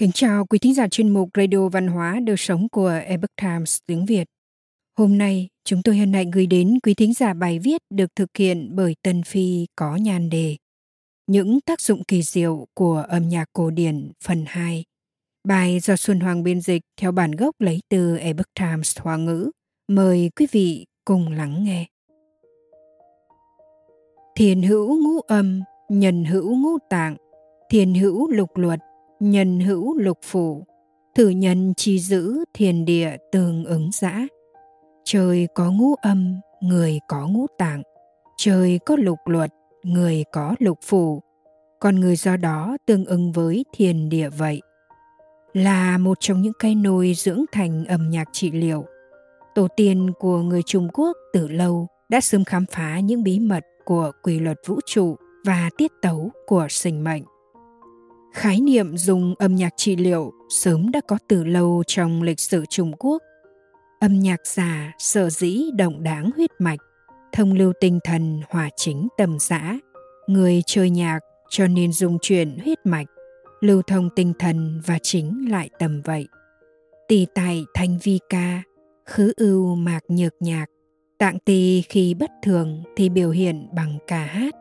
Kính chào quý thính giả chuyên mục Radio Văn hóa Đời sống của Epoch Times tiếng Việt. Hôm nay, chúng tôi hân hạnh gửi đến quý thính giả bài viết được thực hiện bởi Tân Phi có nhan đề Những tác dụng kỳ diệu của âm nhạc cổ điển phần 2. Bài do Xuân Hoàng biên dịch theo bản gốc lấy từ Epoch Times Hoa ngữ. Mời quý vị cùng lắng nghe. Thiền hữu ngũ âm, nhân hữu ngũ tạng, thiền hữu lục luật, nhân hữu lục phủ, thử nhân chi giữ thiền địa tương ứng giã. Trời có ngũ âm, người có ngũ tạng. Trời có lục luật, người có lục phủ. Con người do đó tương ứng với thiền địa vậy. Là một trong những cây nồi dưỡng thành âm nhạc trị liệu. Tổ tiên của người trung quốc từ lâu đã sớm khám phá những bí mật của quy luật vũ trụ và tiết tấu của sinh mệnh khái niệm dùng âm nhạc trị liệu sớm đã có từ lâu trong lịch sử trung quốc. Âm nhạc giả sở dĩ động đáng huyết mạch, thông lưu tinh thần, hòa chính tâm xã người chơi nhạc cho nên dùng chuyển huyết mạch, lưu thông tinh thần và chính lại tầm vậy. Tỳ tại thanh vi ca, khứ ưu mạc nhược nhạc. Tạng tỳ khi bất thường thì biểu hiện bằng ca hát.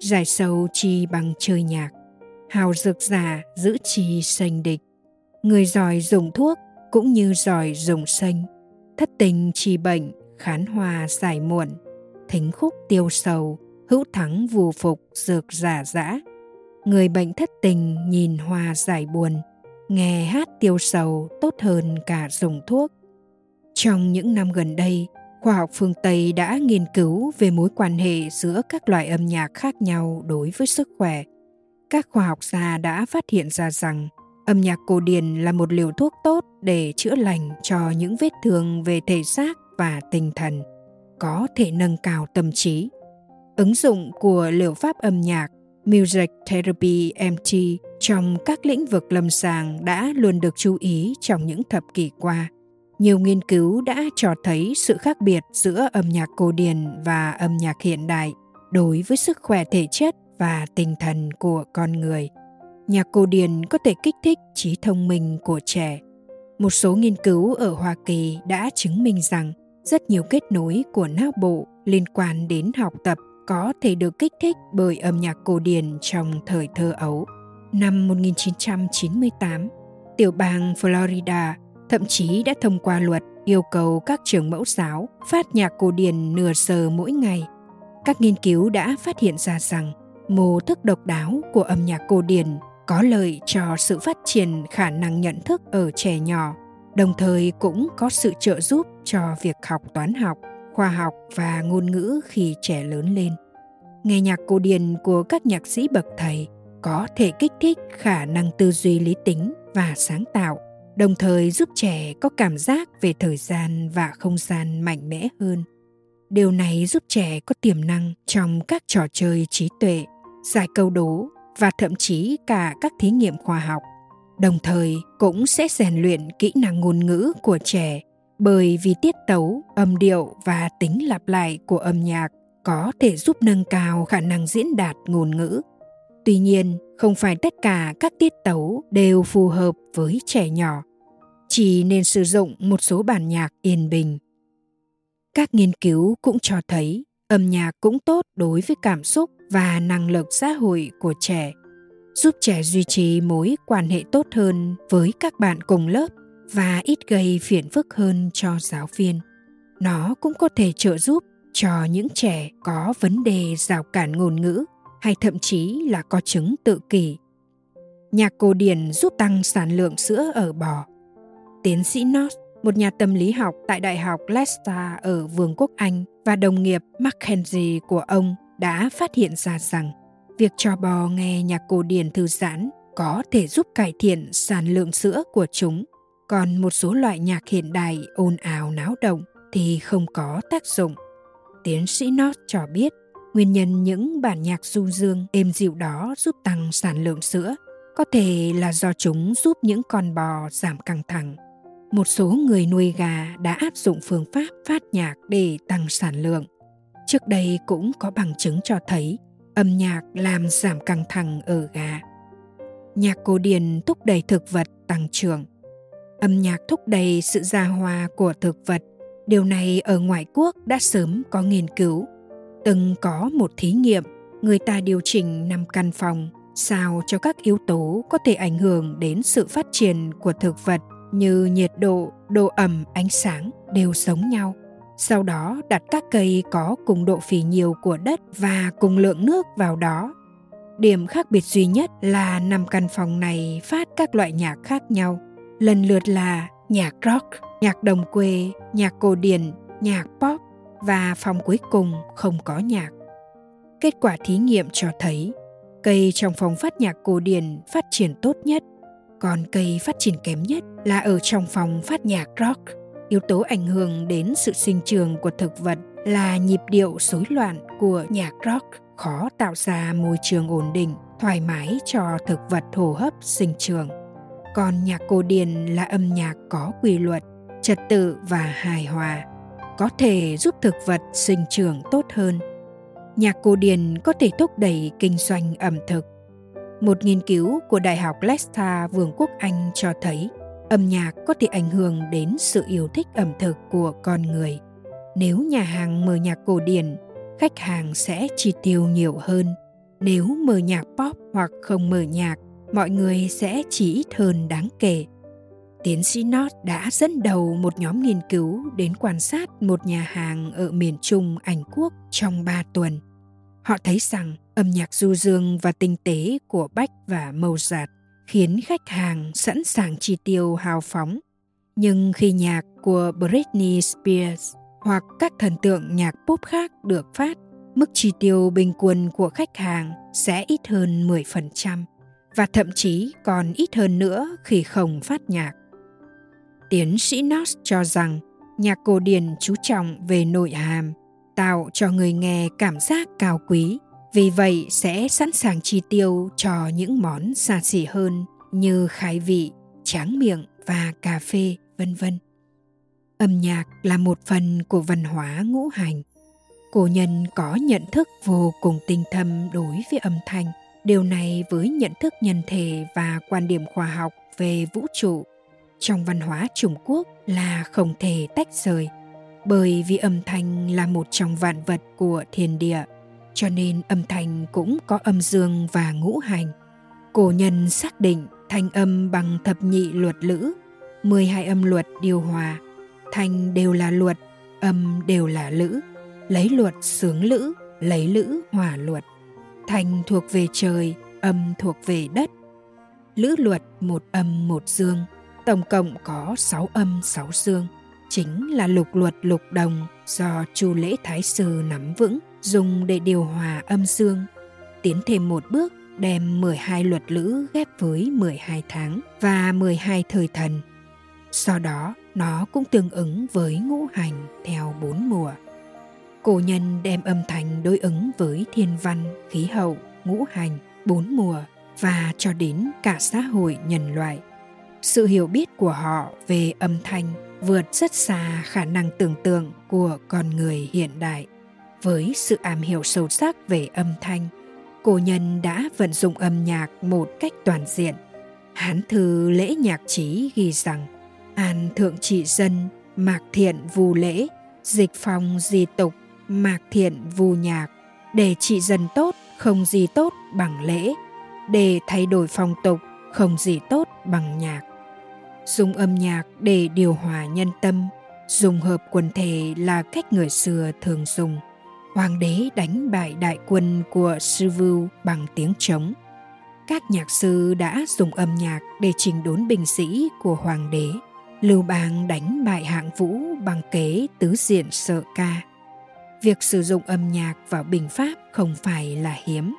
Giải sâu chi bằng chơi nhạc hào dược giả giữ trì sành địch. Người giỏi dùng thuốc cũng như giỏi dùng sanh. Thất tình trì bệnh, khán hòa giải muộn. Thính khúc tiêu sầu, hữu thắng vù phục dược giả dã. Người bệnh thất tình nhìn hòa giải buồn. Nghe hát tiêu sầu tốt hơn cả dùng thuốc. Trong những năm gần đây, khoa học phương tây đã nghiên cứu về mối quan hệ giữa các loại âm nhạc khác nhau đối với sức khỏe các khoa học gia đã phát hiện ra rằng âm nhạc cổ điển là một liều thuốc tốt để chữa lành cho những vết thương về thể xác và tinh thần, có thể nâng cao tâm trí. Ứng dụng của liệu pháp âm nhạc music therapy mt trong các lĩnh vực lâm sàng đã luôn được chú ý trong những thập kỷ qua. Nhiều nghiên cứu đã cho thấy sự khác biệt giữa âm nhạc cổ điển và âm nhạc hiện đại đối với sức khỏe thể chất và tinh thần của con người nhạc cổ điển có thể kích thích trí thông minh của trẻ một số nghiên cứu ở hoa kỳ đã chứng minh rằng rất nhiều kết nối của não bộ liên quan đến học tập có thể được kích thích bởi âm nhạc cổ điển trong thời thơ ấu. Năm 1998, tiểu bang Florida thậm chí đã thông qua luật yêu cầu các trường mẫu giáo phát nhạc cổ điển nửa giờ mỗi ngày. Các nghiên cứu đã phát hiện ra rằng mô thức độc đáo của âm nhạc cổ điển có lợi cho sự phát triển khả năng nhận thức ở trẻ nhỏ, đồng thời cũng có sự trợ giúp cho việc học toán học, khoa học và ngôn ngữ khi trẻ lớn lên. Nghe nhạc cổ điển của các nhạc sĩ bậc thầy có thể kích thích khả năng tư duy lý tính và sáng tạo, đồng thời giúp trẻ có cảm giác về thời gian và không gian mạnh mẽ hơn. Điều này giúp trẻ có tiềm năng trong các trò chơi trí tuệ giải câu đố và thậm chí cả các thí nghiệm khoa học. Đồng thời cũng sẽ rèn luyện kỹ năng ngôn ngữ của trẻ, bởi vì tiết tấu, âm điệu và tính lặp lại của âm nhạc có thể giúp nâng cao khả năng diễn đạt ngôn ngữ. Tuy nhiên, không phải tất cả các tiết tấu đều phù hợp với trẻ nhỏ, chỉ nên sử dụng một số bản nhạc yên bình. Các nghiên cứu cũng cho thấy âm nhạc cũng tốt đối với cảm xúc và năng lực xã hội của trẻ, giúp trẻ duy trì mối quan hệ tốt hơn với các bạn cùng lớp và ít gây phiền phức hơn cho giáo viên. Nó cũng có thể trợ giúp cho những trẻ có vấn đề rào cản ngôn ngữ hay thậm chí là có chứng tự kỷ. Nhạc cổ điển giúp tăng sản lượng sữa ở bò. Tiến sĩ North một nhà tâm lý học tại Đại học Leicester ở Vương quốc Anh và đồng nghiệp Mackenzie của ông đã phát hiện ra rằng việc cho bò nghe nhạc cổ điển thư giãn có thể giúp cải thiện sản lượng sữa của chúng. Còn một số loại nhạc hiện đại ồn ào náo động thì không có tác dụng. Tiến sĩ North cho biết, nguyên nhân những bản nhạc du dương êm dịu đó giúp tăng sản lượng sữa có thể là do chúng giúp những con bò giảm căng thẳng một số người nuôi gà đã áp dụng phương pháp phát nhạc để tăng sản lượng trước đây cũng có bằng chứng cho thấy âm nhạc làm giảm căng thẳng ở gà nhạc cổ điển thúc đẩy thực vật tăng trưởng. Âm nhạc thúc đẩy sự già hòa của thực vật. Điều này ở ngoại quốc đã sớm có nghiên cứu. Từng có một thí nghiệm, người ta điều chỉnh năm căn phòng sao cho các yếu tố có thể ảnh hưởng đến sự phát triển của thực vật như nhiệt độ, độ ẩm, ánh sáng đều giống nhau. Sau đó đặt các cây có cùng độ phì nhiều của đất và cùng lượng nước vào đó. Điểm khác biệt duy nhất là năm căn phòng này phát các loại nhạc khác nhau, lần lượt là nhạc rock, nhạc đồng quê, nhạc cổ điển, nhạc pop và phòng cuối cùng không có nhạc. Kết quả thí nghiệm cho thấy cây trong phòng phát nhạc cổ điển phát triển tốt nhất, còn cây phát triển kém nhất là ở trong phòng phát nhạc rock. Yếu tố ảnh hưởng đến sự sinh trưởng của thực vật là nhịp điệu rối loạn của nhạc rock khó tạo ra môi trường ổn định, thoải mái cho thực vật hô hấp sinh trưởng. Còn nhạc cổ điển là âm nhạc có quy luật, trật tự và hài hòa, có thể giúp thực vật sinh trưởng tốt hơn. Nhạc cổ điển có thể thúc đẩy kinh doanh ẩm thực. Một nghiên cứu của Đại học Leicester Vương quốc Anh cho thấy âm nhạc có thể ảnh hưởng đến sự yêu thích ẩm thực của con người. Nếu nhà hàng mở nhạc cổ điển, khách hàng sẽ chi tiêu nhiều hơn. Nếu mở nhạc pop hoặc không mở nhạc, mọi người sẽ chỉ ít hơn đáng kể. Tiến sĩ Nott đã dẫn đầu một nhóm nghiên cứu đến quan sát một nhà hàng ở miền Trung Anh Quốc trong 3 tuần. Họ thấy rằng âm nhạc du dương và tinh tế của Bach và Mozart khiến khách hàng sẵn sàng chi tiêu hào phóng. Nhưng khi nhạc của Britney Spears hoặc các thần tượng nhạc pop khác được phát, mức chi tiêu bình quân của khách hàng sẽ ít hơn 10% và thậm chí còn ít hơn nữa khi không phát nhạc. Tiến sĩ Noss cho rằng nhạc cổ điển chú trọng về nội hàm, tạo cho người nghe cảm giác cao quý, vì vậy sẽ sẵn sàng chi tiêu cho những món xa xỉ hơn như khai vị, tráng miệng và cà phê, vân vân. Âm nhạc là một phần của văn hóa ngũ hành. Cổ nhân có nhận thức vô cùng tinh thâm đối với âm thanh. Điều này với nhận thức nhân thể và quan điểm khoa học về vũ trụ trong văn hóa Trung Quốc là không thể tách rời bởi vì âm thanh là một trong vạn vật của thiên địa, cho nên âm thanh cũng có âm dương và ngũ hành. Cổ nhân xác định thanh âm bằng thập nhị luật lữ 12 âm luật điều hòa. Thanh đều là luật, âm đều là lữ. Lấy luật sướng lữ, lấy lữ hòa luật. Thanh thuộc về trời, âm thuộc về đất. Lữ luật một âm một dương, tổng cộng có sáu âm sáu dương chính là lục luật lục đồng do chu lễ thái sư nắm vững dùng để điều hòa âm dương tiến thêm một bước đem 12 luật lữ ghép với 12 tháng và 12 thời thần. Sau đó, nó cũng tương ứng với ngũ hành theo bốn mùa. Cổ nhân đem âm thanh đối ứng với thiên văn, khí hậu, ngũ hành, bốn mùa và cho đến cả xã hội nhân loại. Sự hiểu biết của họ về âm thanh vượt rất xa khả năng tưởng tượng của con người hiện đại. Với sự am hiểu sâu sắc về âm thanh, cổ nhân đã vận dụng âm nhạc một cách toàn diện. Hán thư lễ nhạc trí ghi rằng An thượng trị dân, mạc thiện vù lễ, dịch phong di tục, mạc thiện vù nhạc, để trị dân tốt không gì tốt bằng lễ, để thay đổi phong tục không gì tốt bằng nhạc. Dùng âm nhạc để điều hòa nhân tâm, dùng hợp quần thể là cách người xưa thường dùng hoàng đế đánh bại đại quân của sư vưu bằng tiếng trống. Các nhạc sư đã dùng âm nhạc để trình đốn binh sĩ của hoàng đế. Lưu Bang đánh bại hạng vũ bằng kế tứ diện sợ ca. Việc sử dụng âm nhạc vào bình pháp không phải là hiếm.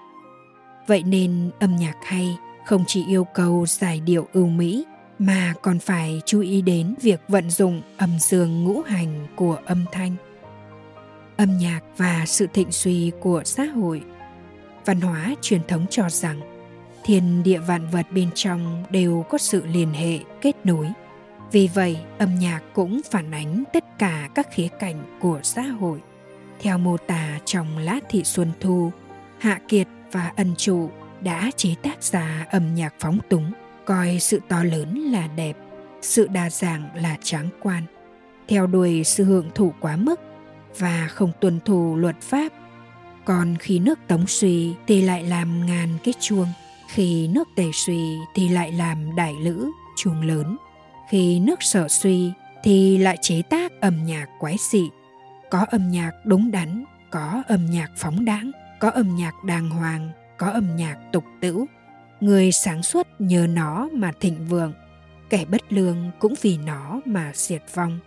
Vậy nên âm nhạc hay không chỉ yêu cầu giải điệu ưu mỹ mà còn phải chú ý đến việc vận dụng âm dương ngũ hành của âm thanh âm nhạc và sự thịnh suy của xã hội. Văn hóa truyền thống cho rằng thiên địa vạn vật bên trong đều có sự liên hệ kết nối. Vì vậy âm nhạc cũng phản ánh tất cả các khía cạnh của xã hội. Theo mô tả trong lá thị xuân thu hạ kiệt và ân trụ đã chế tác ra âm nhạc phóng túng, coi sự to lớn là đẹp, sự đa dạng là tráng quan, theo đuổi sự hưởng thụ quá mức và không tuân thủ luật pháp. Còn khi nước Tống suy thì lại làm ngàn cái chuông, khi nước Tề suy thì lại làm đại lữ, chuông lớn, khi nước Sở suy thì lại chế tác âm nhạc quái dị, có âm nhạc đúng đắn, có âm nhạc phóng đãng, có âm nhạc đàng hoàng, có âm nhạc tục tửu. Người sáng suốt nhờ nó mà thịnh vượng, kẻ bất lương cũng vì nó mà diệt vong.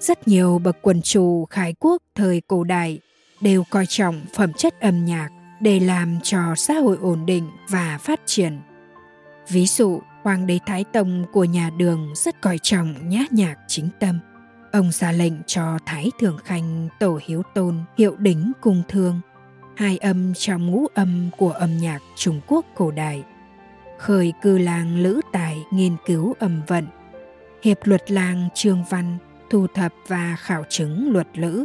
Rất nhiều bậc quần chủ khái quốc thời cổ đại đều coi trọng phẩm chất âm nhạc để làm cho xã hội ổn định và phát triển. Ví dụ, Hoàng đế Thái Tông của nhà Đường rất coi trọng nhã nhạc chính tâm. Ông ra lệnh cho Thái Thường Khanh Tổ Hiếu Tôn hiệu đính cung thương, hai âm trong ngũ âm của âm nhạc Trung Quốc cổ đại. Khởi cư làng Lữ Tài nghiên cứu âm vận, hiệp luật làng Trương Văn thu thập và khảo chứng luật lữ,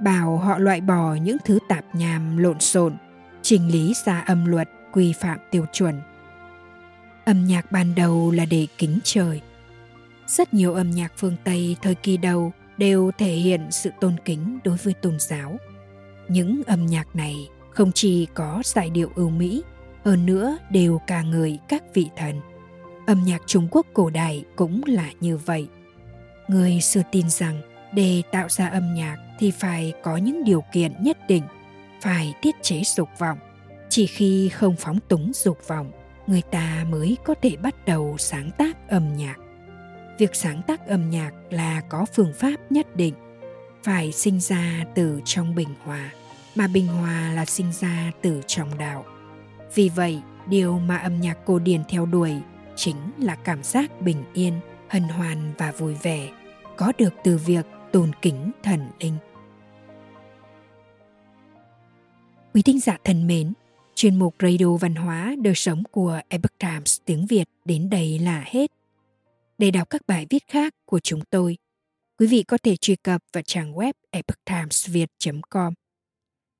bảo họ loại bỏ những thứ tạp nhàm lộn xộn, chỉnh lý ra âm luật quy phạm tiêu chuẩn. Âm nhạc ban đầu là để kính trời. Rất nhiều âm nhạc phương Tây thời kỳ đầu đều thể hiện sự tôn kính đối với tôn giáo. Những âm nhạc này không chỉ có giai điệu ưu mỹ, hơn nữa đều ca ngợi các vị thần. Âm nhạc Trung Quốc cổ đại cũng là như vậy – người xưa tin rằng để tạo ra âm nhạc thì phải có những điều kiện nhất định phải tiết chế dục vọng. Chỉ khi không phóng túng dục vọng người ta mới có thể bắt đầu sáng tác âm nhạc. Việc sáng tác âm nhạc là có phương pháp nhất định phải sinh ra từ trong bình hòa mà bình hòa là sinh ra từ trong đạo vì vậy điều mà âm nhạc cổ điển theo đuổi chính là cảm giác bình yên hân hoan và vui vẻ có được từ việc tôn kính thần linh. Quý thính giả thân mến, chuyên mục Radio Văn hóa Đời sống của Epoch Times tiếng Việt đến đây là hết. Để đọc các bài viết khác của chúng tôi, quý vị có thể truy cập vào trang web epochtimesviet.com.